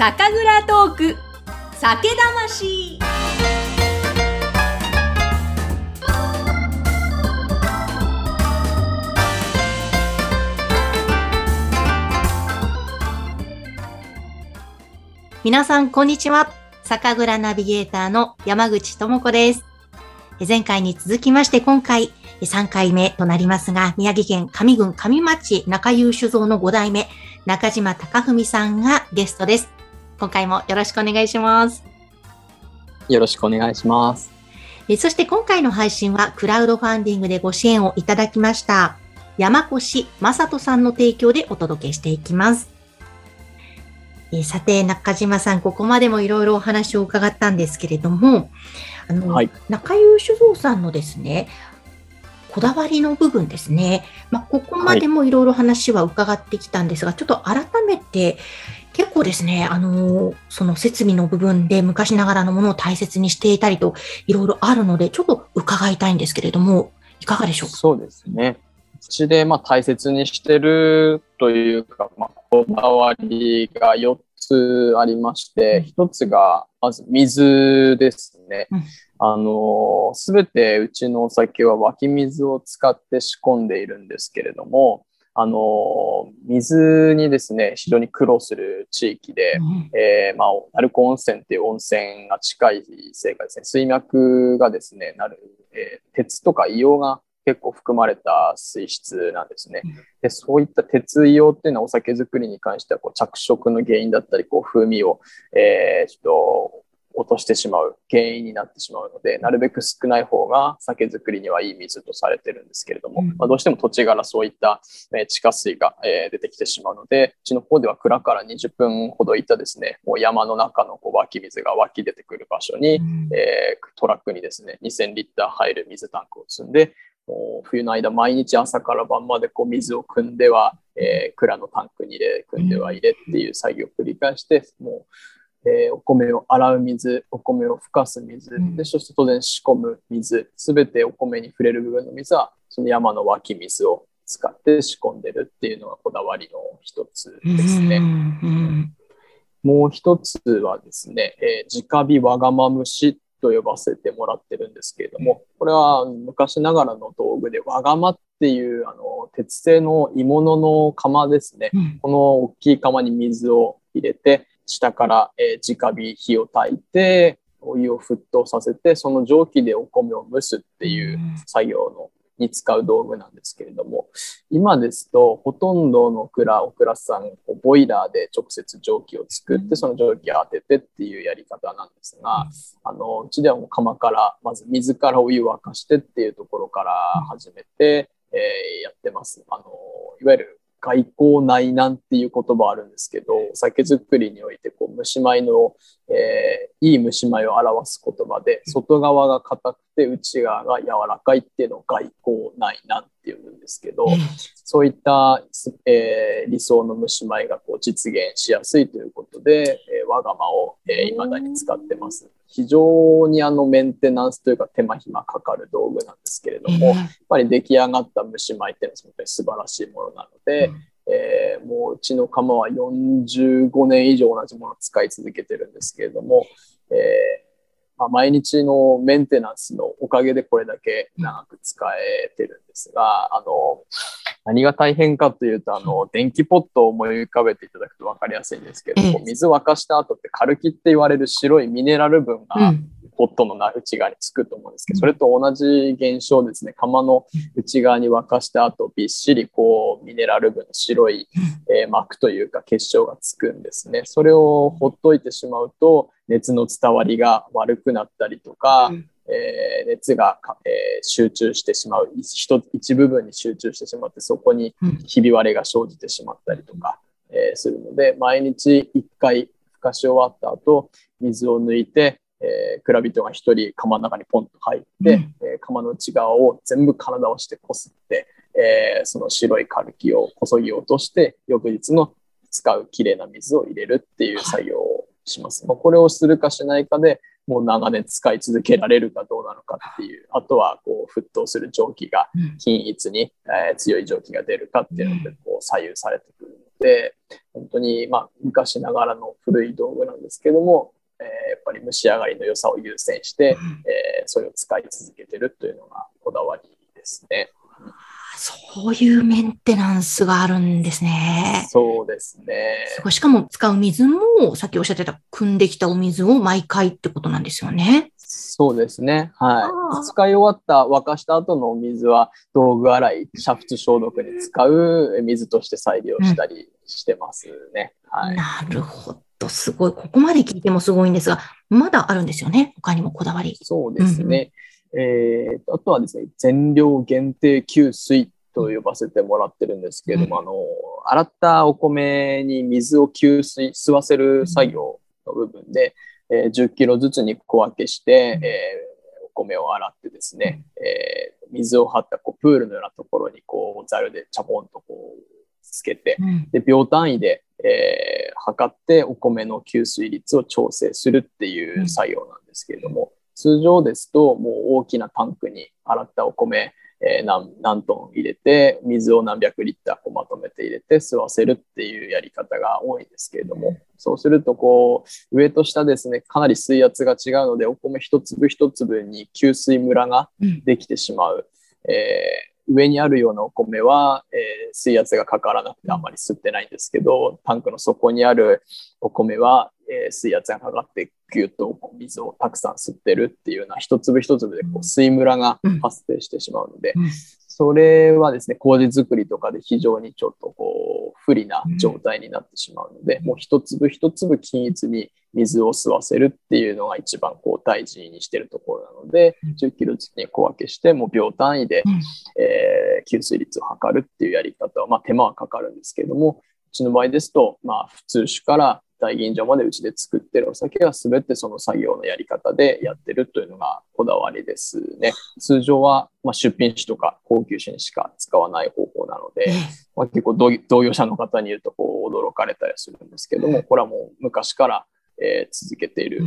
酒蔵トーク。酒魂。皆さんこんにちは。酒蔵ナビゲーターの山口智子です。前回に続きまして今回3回目となりますが、宮城県上郡上町中優酒造の5代目、中島隆文さんがゲストです。今回もよろしくお願いします。よろしくお願いします。そして今回の配信はクラウドファンディングでご支援をいただきました。山越正人さんの提供でお届けしていきます。えさて、中島さん、ここまでもいろいろお話を伺ったんですけれども、あの、はい、中優酒造さんのですね、こだわりの部分ですね。まあ、ここまでもいろいろ話は伺ってきたんですが、はい、ちょっと改めて、結構ですね、あの、その設備の部分で昔ながらのものを大切にしていたりと、いろいろあるので、ちょっと伺いたいんですけれども、いかがでしょうか？そうですね。うちでまあ大切にしてるというか、まあ、こだわりが4つありまして、1つがまず水ですね。うんあの、すべてうちのお酒は湧き水を使って仕込んでいるんですけれども、あの、水にですね、非常に苦労する地域で、うん、えー、まあ、鳴子温泉っていう温泉が近いせいかですね、水脈がですね、なる、えー、鉄とか硫黄が結構含まれた水質なんですね。でそういった鉄硫黄っていうのはお酒作りに関してはこう着色の原因だったり、こう風味を、えー、ちょっと落としてしまう原因になってしまうので、なるべく少ない方が酒造りにはいい水とされてるんですけれども、うん、まあ、どうしても土地柄そういった、え地下水が、え出てきてしまうので、うちの方では蔵から20分ほど行ったですね、もう山の中のこう湧き水が湧き出てくる場所に、うん、えー、トラックにですね、2000リッター入る水タンクを積んで、もう冬の間毎日朝から晩までこう水を汲んでは、えー、蔵のタンクに入れ、汲んでは入れっていう作業を繰り返して、もうえー、お米を洗う水、お米をふかす水、でそして当然仕込む水、すべてお米に触れる部分の水は、その山の湧き水を使って仕込んでるっていうのがこだわりの一つですね。もう一つはですね、えー、直火わがま虫と呼ばせてもらってるんですけれども、これは昔ながらの道具でわがまっていうあの鉄製の鋳物の釜ですね、うん、この大きい釜に水を入れて、下から、えー、直火火を焚いて、お湯を沸騰させて、その蒸気でお米を蒸すっていう作業の、に使う道具なんですけれども、今ですと、ほとんどの蔵、お蔵さん、ボイラーで直接蒸気を作って、その蒸気を当ててっていうやり方なんですが、あの、うちではもう釜から、まず水からお湯を沸かしてっていうところから始めて、えー、やってます。あの、いわゆる外交内難っていう言葉あるんですけど、お酒造りにおいてこう蒸し米の、えー、いい蒸し米を表す言葉で、外側が硬くて内側が柔らかいっていうのを外交内難っていうんですけど、そういった、えー、理想の蒸し米がこう実現しやすいということで、えー、我が間を、えー、未だに使ってます。非常にあのメンテナンスというか手間暇かかる道具なんですけれども、やっぱり出来上がった蒸し米っていうのは本当に素晴らしいものなので、うん、えー、もううちの釜は45年以上同じものを使い続けてるんですけれども、えーまあ、毎日のメンテナンスのおかげでこれだけ長く使えてるんですが、あの、何が大変かというと、あの、電気ポットを思い浮かべていただくと分かりやすいんですけど、水沸かした後ってカルキって言われる白いミネラル分がポットの内側につくと思うんですけど、それと同じ現象ですね。釜の内側に沸かした後、びっしりこう、ミネラル分の白い、えー、膜というか結晶がつくんですね。それをほっといてしまうと、熱の伝わりが悪くなったりとか、えー、熱が、えー、集中してしまう一一部分に集中してしまってそこにひび割れが生じてしまったりとか、えー、するので毎日1回ふかし終わった後水を抜いて、えー、蔵人が1人釜の中にポンと入って、うん、えー、釜の内側を全部体をしてこすって、えー、その白いカルキをこそぎ落として翌日の使うきれいな水を入れるっていう作業をします。まあ、これをするかしないかでもう長年使い続けられるかどうなのかっていう、あとはこう沸騰する蒸気が均一に、えー、強い蒸気が出るかっていうのでこう左右されてくるので、本当に、まあ、昔ながらの古い道具なんですけども、えー、やっぱり蒸し上がりの良さを優先して、えー、それを使い続けてるというのがこだわりですね。そういうメンテナンスがあるんですね。そうですね。しかも使う水も、さっきおっしゃってた、汲んできたお水を毎回ってことなんですよね。そうですね。はい。使い終わった、沸かした後のお水は、道具洗い、煮沸消毒に使う水として再利用したりしてますね。うん、はい。なるほど。すごい。ここまで聞いてもすごいんですが、まだあるんですよね？他にもこだわり。そうですね。えー、あとはですね、全量限定給水と呼ばせてもらってるんですけれども、うん、あの、洗ったお米に水を給水、吸わせる作業の部分で、えー、10キロずつに小分けして、えー、お米を洗ってですね、えー、水を張ったこうプールのようなところにこうザルでチャポンとこうつけて、で秒単位で、えー、測ってお米の吸水率を調整するっていう作業なんですけれども、通常ですと、もう大きなタンクに洗ったお米、えー、何何トン入れて、水を何百リッターこうまとめて入れて吸わせるっていうやり方が多いんですけれども、そうするとこう、上と下ですね、かなり水圧が違うので、お米一粒一粒に吸水ムラができてしまう。うん、えー、上にあるようなお米は、えー、水圧がかからなくてあんまり吸ってないんですけど、タンクの底にあるお米は、えー、水圧がかかってぎゅっと水をたくさん吸ってるっていうような一粒一粒でこう水ムラが発生してしまうので、それはですね、麹作りとかで非常にちょっとこう不利な状態になってしまうので、もう一粒一粒均一に水を吸わせるっていうのが一番こう大事にしてるところなので、10キロずつに小分けして、もう秒単位で、えー、吸水率を測るっていうやり方は、まあ手間はかかるんですけれども、うちの場合ですと、まあ普通酒から大吟醸までうちで作ってるお酒は全てその作業のやり方でやってるというのがこだわりですね。通常は、ま出品酒とか高級酒にしか使わない方法なので、まあ、結構同業者の方に言うとこう驚かれたりするんですけども、これはもう昔から、えー、続けている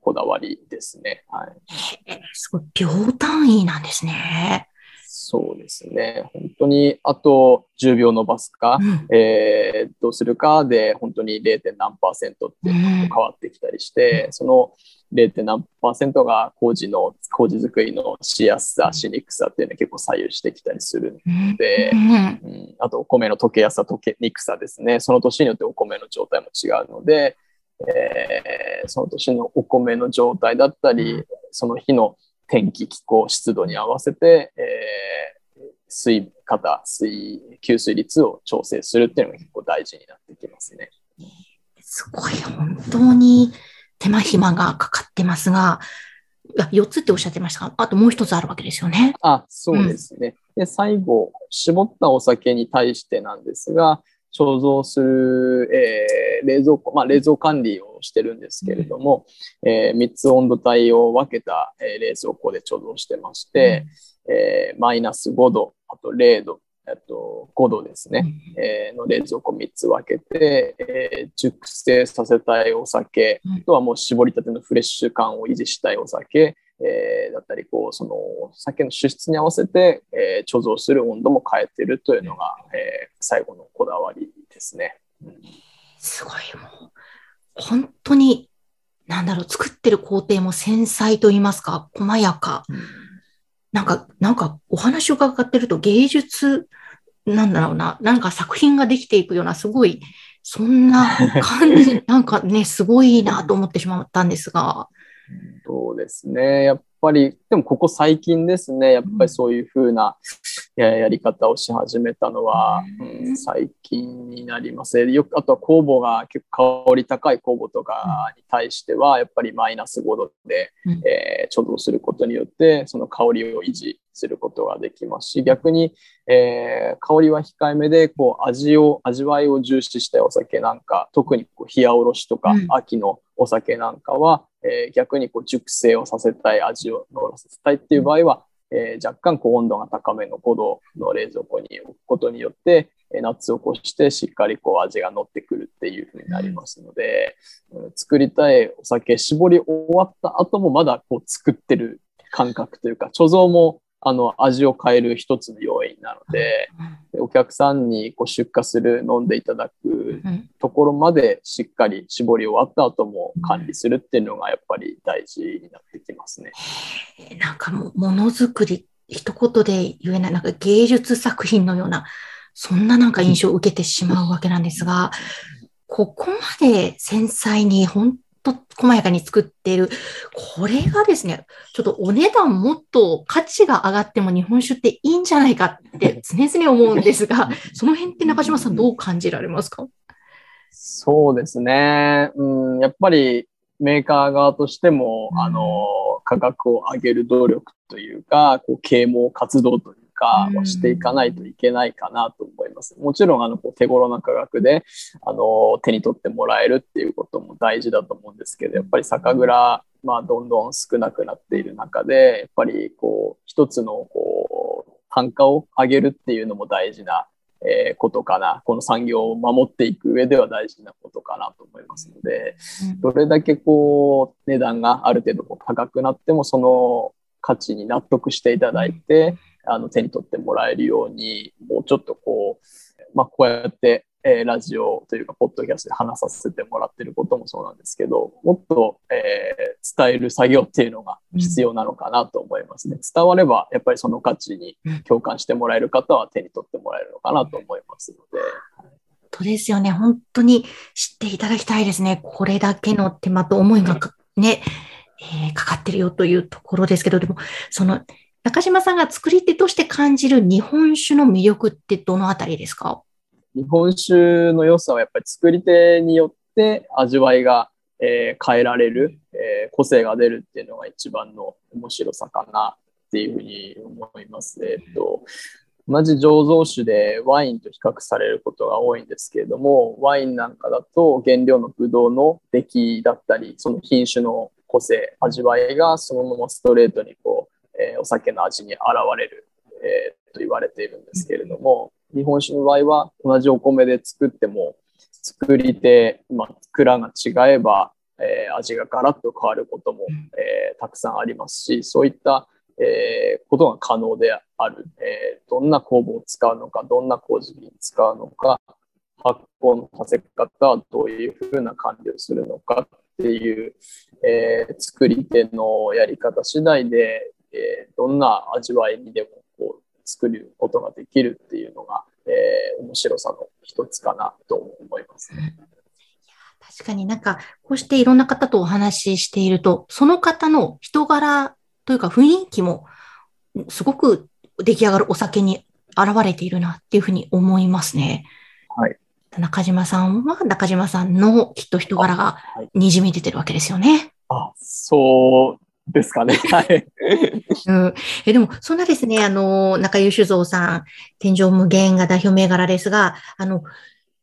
こだわりですね。はい。すごい、秒単位なんですね。そうですね。本当に、あと10秒伸ばすか、うん、えー、どうするかで、本当に 0. 何パーセントって変わってきたりして、うん、その 0. 何パーセントが工事の、工事作りのしやすさ、しにくさっていうのは結構左右してきたりするので、うん、あとお米の溶けやすさ、溶けにくさですね。その年によってお米の状態も違うので、えー、その年のお米の状態だったり、その日の天気、気候、湿度に合わせて、えー、水方、水、吸水率を調整するっていうのが結構大事になってきますね。すごい、本当に手間暇がかかってますが、4つっておっしゃってましたが、あともう一つあるわけですよね。あ、そうですね。うん、で、最後、絞ったお酒に対してなんですが、貯蔵する、えー、冷蔵庫、まあ、冷蔵管理をしてるんですけれども、うん、えー、3つ温度帯を分けた、えー、冷蔵庫で貯蔵してまして、うん、えー、マイナス5度、あと0度、あと5度ですね、うん、えー、の冷蔵庫3つ分けて、えー、熟成させたいお酒、あとはもう絞りたてのフレッシュ感を維持したいお酒、えー、だったり、こう、その、酒の主質に合わせて、えー、貯蔵する温度も変えてるというのが、えー、最後のこだわりですね。うん、すごい、もう、本当に、なんだろう、作ってる工程も繊細と言いますか、細やか。うん、なんか、なんか、お話を伺ってると芸術、なんだろうな、なんか作品ができていくような、すごい、そんな感じ、なんかね、すごいなと思ってしまったんですが。そうですね。やっぱり、でもここ最近ですね、やっぱりそういうふうなやり方をし始めたのは、うん、最近になります。よくあとは酵母が結構香り高い酵母とかに対しては、やっぱりマイナス5度で、えー、貯蔵することによって、その香りを維持することができますし、逆に、えー、香りは控えめで、こう味を、味わいを重視したお酒なんか、特にこう冷やおろしとか、秋のお酒なんかは、えー、逆にこう熟成をさせたい、味を乗らせたいっていう場合は、えー、若干こう温度が高めの5度の冷蔵庫に置くことによって、え夏を越してしっかりこう味が乗ってくるっていうふうになりますので、うん、作りたいお酒絞り終わった後もまだこう作ってる感覚というか、貯蔵もあの、味を変える一つの要因なので、お客さんにこう出荷する、飲んでいただくところまでしっかり絞り終わった後も管理するっていうのがやっぱり大事になってきますね。なんかもものづくり、一言で言えない、なんか芸術作品のような、そんななんか印象を受けてしまうわけなんですが、ここまで繊細に本と細やかに作っている。これがですね、ちょっとお値段もっと価値が上がっても日本酒っていいんじゃないかって常々思うんですが、その辺って中島さんどう感じられますか？そうですね。うん、やっぱりメーカー側としても、あの、価格を上げる努力というか、こう啓蒙活動というかをしていかないといけないかなと思います。もちろんあの手頃な価格であの手に取ってもらえるっていうことも大事だと思うんですけどやっぱり酒蔵まあどんどん少なくなっている中でやっぱりこう一つのこう単価を上げるっていうのも大事なえことかな。この産業を守っていく上では大事なことかなと思いますので、どれだけこう値段がある程度高くなってもその価値に納得していただいて、あの手に取ってもらえるように、もうちょっとこう、まあ、こうやって、えー、ラジオというか、ポッドキャストで話させてもらってることもそうなんですけど、もっと、えー、伝える作業っていうのが必要なのかなと思いますね。伝われば、やっぱりその価値に共感してもらえる方は手に取ってもらえるのかなと思いますので。本当ですよね。本当に知っていただきたいですね。これだけの手間と思いがね、えー、かかってるよというところですけど、でも、その中島さんが作り手として感じる日本酒の魅力ってどのあたりですか？日本酒の良さはやっぱり作り手によって味わいが、えー、変えられる、えー、個性が出るっていうのが一番の面白さかなっていうふうに思います。えっと同じ醸造酒でワインと比較されることが多いんですけれども、ワインなんかだと原料のブドウの出来だったり、その品種の個性、味わいがそのままストレートにこうえー、お酒の味に現れる、えー、と言われているんですけれども、日本酒の場合は同じお米で作っても、作り手、まあ、蔵が違えば、えー、味がガラッと変わることも、えー、たくさんありますし、そういった、えー、ことが可能である、えー、どんな酵母を使うのか、どんな麹に使うのか、発酵のさせ方はどういうふうな管理をするのかっていう、えー、作り手のやり方次第で、えー、どんな味わいにでもこう作ることができるっていうのが、えー、面白さの一つかなと思います、ね。確かになんか、こうしていろんな方とお話ししていると、その方の人柄というか雰囲気も、すごく出来上がるお酒に現れているなっていうふうに思いますね。はい。中島さんは中島さんのきっと人柄がにじみ出てるわけですよね。あ、そうですかね。はい。うん、えでも、そんなですね、あの、中優酒造さん、天井無限が代表銘柄ですが、あの、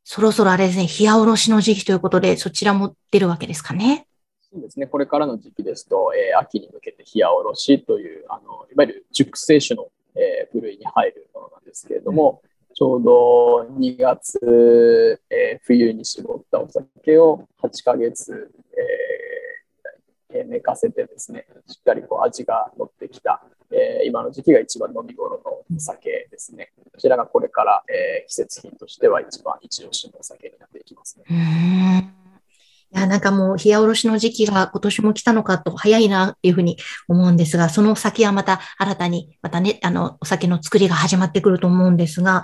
そろそろあれですね、冷やおろしの時期ということで、そちらも出るわけですかね？そうですね、これからの時期ですと、えー、秋に向けて冷やおろしという、あのいわゆる熟成酒の、えー、部類に入るものなんですけれども、うんちょうど2月、えー、冬に絞ったお酒を8ヶ月、え寝かせてですね、しっかりこう味が乗ってきた、え、今の時期が一番飲み頃のお酒ですね。こちらがこれから、え、季節品としては一番一押しのお酒になっていきますね。いや、なんかもう、冷やおろしの時期が今年も来たのかと早いなっていうふうに思うんですが、その先はまた新たに、またね、あの、お酒の作りが始まってくると思うんですが、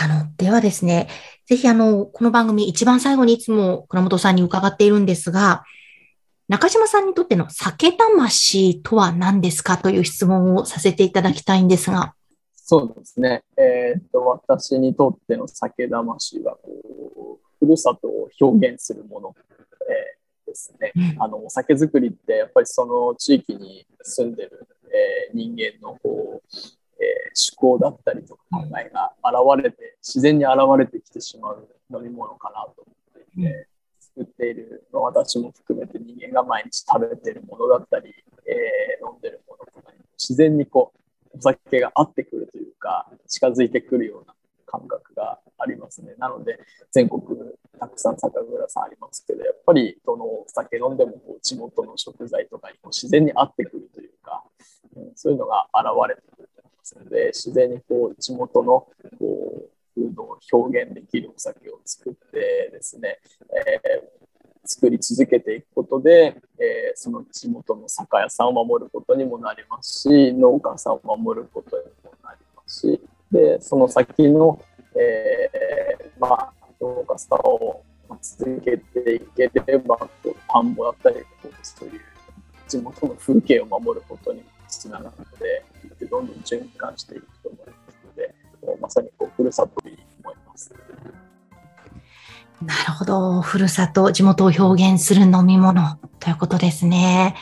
あの、ではですね、ぜひあの、この番組一番最後にいつも倉本さんに伺っているんですが、中島さんにとっての酒魂とは何ですかという質問をさせていただきたいんですが。そうですね。えー、っと、私にとっての酒魂は、こう、ふるさとを表現するもの、えー、ですね。うん、あの、お酒造りって、やっぱりその地域に住んでる、えー、人間の、こう、えー、思考だったりとか考えが現れて、自然に現れてきてしまう飲み物かなと思っていて、作っている、ま、私も含めて人間が毎日食べてるものだったり、えー、飲んでるものとかに自然にこうお酒が合ってくるというか近づいてくるような感覚がありますね。なので全国たくさん酒蔵さんありますけどやっぱりどのお酒飲んでもこう地元の食材とかにこう自然に合ってくるというか、うん、そういうのが現れてくると思いますので、自然にこう地元のこう風土を表現できるお酒を作ってですね、えー作り続けていくことで、えー、その地元の酒屋さんを守ることにもなりますし農家さんを守ることにもなりますしでその先の、えー、まあ、農家さんを続けていければこう田んぼだったりこうそういう地元の風景を守ることにもつながってでどんどん循環していくと思いますのでまさにこうふるさと。なるほど。ふるさと、地元を表現する飲み物ということですね。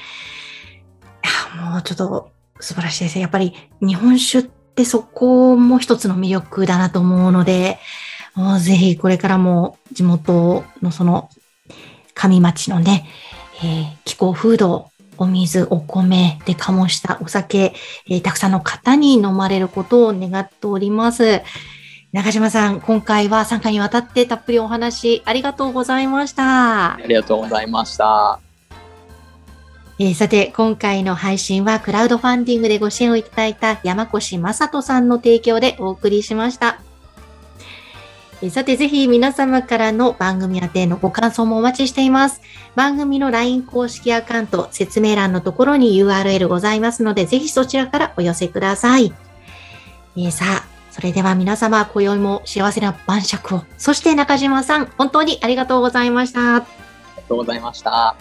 いや、もうちょっと素晴らしいですね。やっぱり日本酒ってそこも一つの魅力だなと思うので、もうぜひこれからも地元のその上町のね、えー、気候風土、お水、お米で醸したお酒、えー、たくさんの方に飲まれることを願っております。中島さん、今回は3回にわたってたっぷりお話ありがとうございました。ありがとうございました。えー、さて、今回の配信はクラウドファンディングでご支援をいただいた山越正人さんの提供でお送りしました。えー、さて、ぜひ皆様からの番組宛てのご感想もお待ちしています。番組の LINE 公式アカウント、説明欄のところに URL ございますので、ぜひそちらからお寄せください。えー、さあ、それでは皆様、今宵も幸せな晩酌を。そして中島さん、本当にありがとうございました。ありがとうございました。